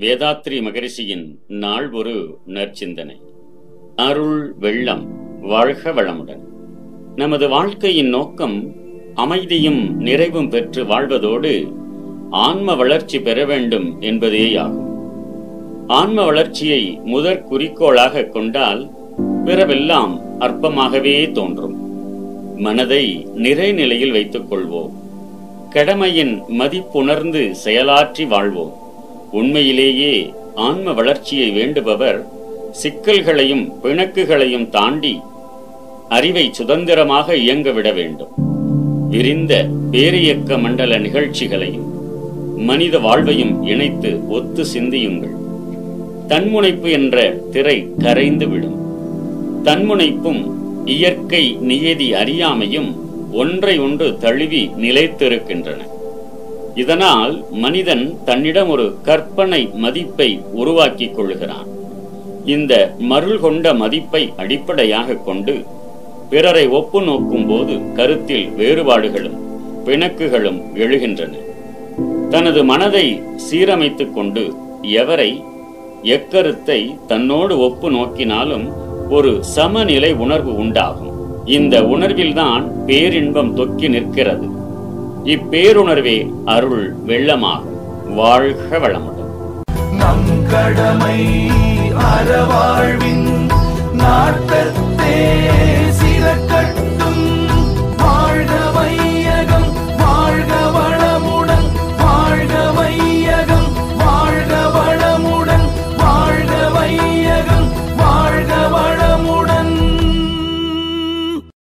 வேதாத்ரி மகரிஷியின் நாள் ஒரு நற்சிந்தனை. அருள் வெள்ளம் வாழ்க வளமுடன். நமது வாழ்க்கையின் நோக்கம் அமைதியும் நிறைவும் பெற்று வாழ்வதோடு ஆன்ம வளர்ச்சி பெற வேண்டும் என்பதேயாகும். ஆன்ம வளர்ச்சியை முதற் குறிக்கோளாக கொண்டால் பிறவெல்லாம் அற்பமாகவே தோன்றும். மனதை நிறைநிலையில் வைத்துக் கொள்வோம். கடமையின் மதிப்புணர்ந்து செயலாற்றி வாழ்வோம். உண்மையிலேயே ஆன்ம வளர்ச்சியை வேண்டுபவர் சிக்கல்களையும் பிணக்குகளையும் தாண்டி அறிவை சுதந்திரமாக இயங்கவிட வேண்டும். விரிந்த பேரியக்க மண்டல நிகழ்ச்சிகளையும் மனித வாழ்வையும் இணைத்து ஒத்து சிந்தியுங்கள். தன்முனைப்பு என்ற திரை கரைந்துவிடும் தன்முனைப்பும் இயற்கை நியதி அறியாமையும் ஒன்றை ஒன்று தழுவி நிலைத்திருக்கின்றன. இதனால் மனிதன் தன்னிடம் ஒரு கற்பனை மதிப்பை உருவாக்கிக் கொள்கிறான். இந்த மருள் கொண்ட மதிப்பை அடிப்படையாக கொண்டு பிறரை ஒப்பு நோக்கும் போது கருத்தில் வேறுபாடுகளும் பிணக்குகளும் எழுகின்றன. தனது மனதை சீரமைத்துக் கொண்டு எவரை எக்கருத்தை தன்னோடு ஒப்பு நோக்கினாலும் ஒரு சமநிலை உணர்வு உண்டாகும். இந்த உணர்வில்தான் பேரின்பம் தொக்கி நிற்கிறது. இப்பேருணர்வே அருள் வெள்ளமாகும் வாழ்க வளமுடன். நம் கடமை அறவாழ்வின்